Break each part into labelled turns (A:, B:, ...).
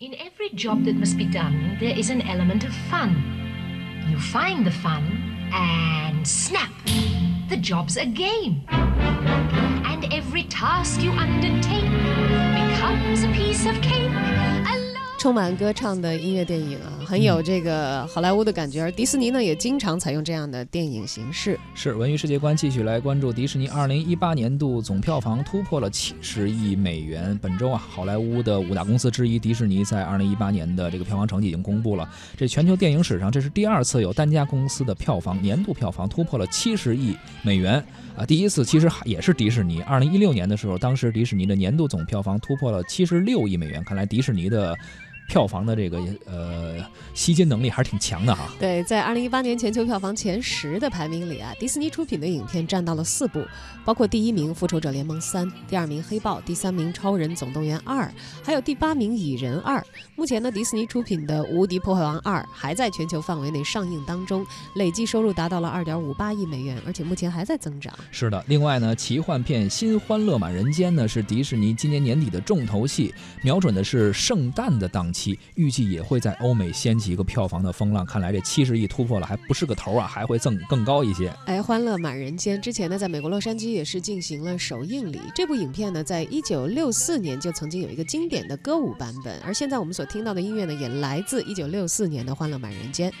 A: In every job that must be done, there is an element of fun. You find the fun, and snap! The job's a game. And every task you undertake becomes a piece of cake. A
B: 充满歌唱的音乐电影啊， 很有这个好莱坞的感觉。而迪士尼呢，也经常采用这样的电影形式。
C: 是文娱世界观继续来关注迪士尼二零一八年度总票房突破了七十亿美元。本周啊，好莱坞的五大公司之一迪士尼在二零一八年的这个票房成绩已经公布了。这全球电影史上这是第二次有单家公司的票房年度票房突破了七十亿美元啊！第一次其实也是迪士尼，二零一六年的时候，当时迪士尼的年度总票房突破了七十六亿美元。看来迪士尼的。票房的这个呃吸金能力还是挺强的哈。
B: 对，在二零一八年全球票房前十的排名里啊，迪士尼出品的影片占到了四部，包括第一名《复仇者联盟三》，第二名《黑豹》，第三名《超人总动员二》，还有第八名《蚁人二》。目前呢，迪士尼出品的《无敌破坏王二》还在全球范围内上映当中，累计收入达到了二点五八亿美元，而且目前还在增长。
C: 是的，另外呢，奇幻片《新欢乐满人间》呢是迪士尼今年年底的重头戏，瞄准的是圣诞的档期。预计也会在欧美掀起一个票房的风浪。看来这七十亿突破了，还不是个头啊，还会增更高一些。
B: 哎，欢乐满人间之前呢，在美国洛杉矶也是进行了首映礼。这部影片呢，在一九六四年就曾经有一个经典的歌舞版本，而现在我们所听到的音乐呢，也来自一九六四年的欢乐满人间。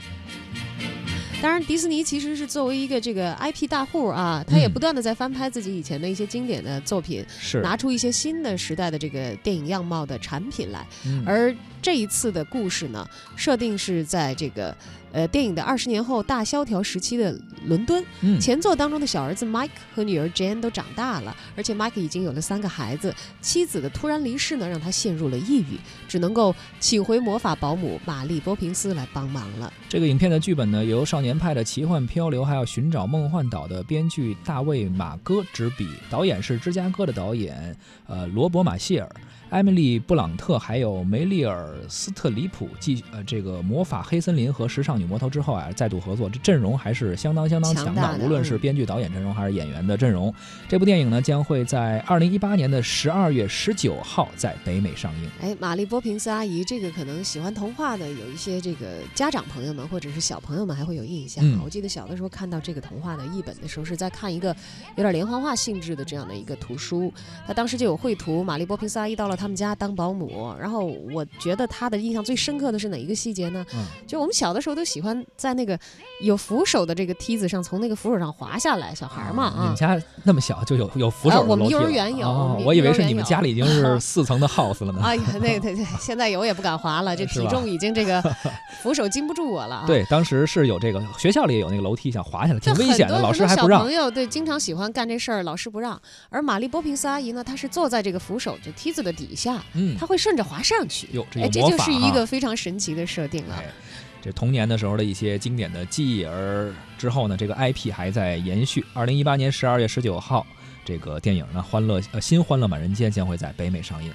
B: 当然，迪士尼其实是作为一个这个 IP 大户啊，他也不断的在翻拍自己以前的一些经典的作品，
C: 是
B: 拿出一些新的时代的这个电影样貌的产品来。而这一次的故事呢，设定是在这个。呃，电影的二十年后大萧条时期的伦敦，前作当中的小儿子 Mike 和女儿 Jane 都长大了，而且 Mike 已经有了三个孩子，妻子的突然离世呢，让他陷入了抑郁，只能够请回魔法保姆玛丽波平斯来帮忙了。
C: 这个影片的剧本呢，由少年派的奇幻漂流还要寻找梦幻岛的编剧大卫马戈执笔，导演是芝加哥的导演呃罗伯马谢尔。艾米丽·布朗特还有梅丽尔·斯特里普继呃这个魔法黑森林和时尚女魔头之后啊，再度合作，这阵容还是相当相当强
B: 大
C: 无论是编剧、导演阵容还是演员的阵容。这部电影呢，将会在二零一八年的十二月十九号在北美上映。
B: 哎，玛丽波平斯阿姨，这个可能喜欢童话的有一些这个家长朋友们或者是小朋友们还会有印象。我记得小的时候看到这个童话的译本的时候，是在看一个有点连环画性质的这样的一个图书，他当时就有绘图，玛丽波平斯阿姨到了他们家。当保姆，然后我觉得他的印象最深刻的是哪一个细节呢？嗯，就我们小的时候都喜欢在那个有扶手的这个梯子上，从那个扶手上滑下来。小孩嘛啊，
C: 你们家那么小就有有扶手
B: 我们幼儿园有，
C: 我以为是你们家里已经是 四层的 house 了呢。
B: 啊，那对对，现在有也不敢滑了，这体重已经这个 扶手经不住我了。
C: 对，当时是有这个学校里有那个楼梯，想滑下来挺危险的，老师还不让。
B: 小朋友对经常喜欢干这事儿，老师不让。而玛丽波平斯阿姨呢，她是坐在这个扶手就梯子的底下。嗯，她会顺着滑上去，
C: 哎，
B: 这就是一个非常神奇的设定了。
C: 这童年的时候的一些经典的记忆，而之后呢，这个 IP 还在延续。二零一八年十二月十九号，这个电影呢，《欢乐呃新欢乐满人间》将会在北美上映。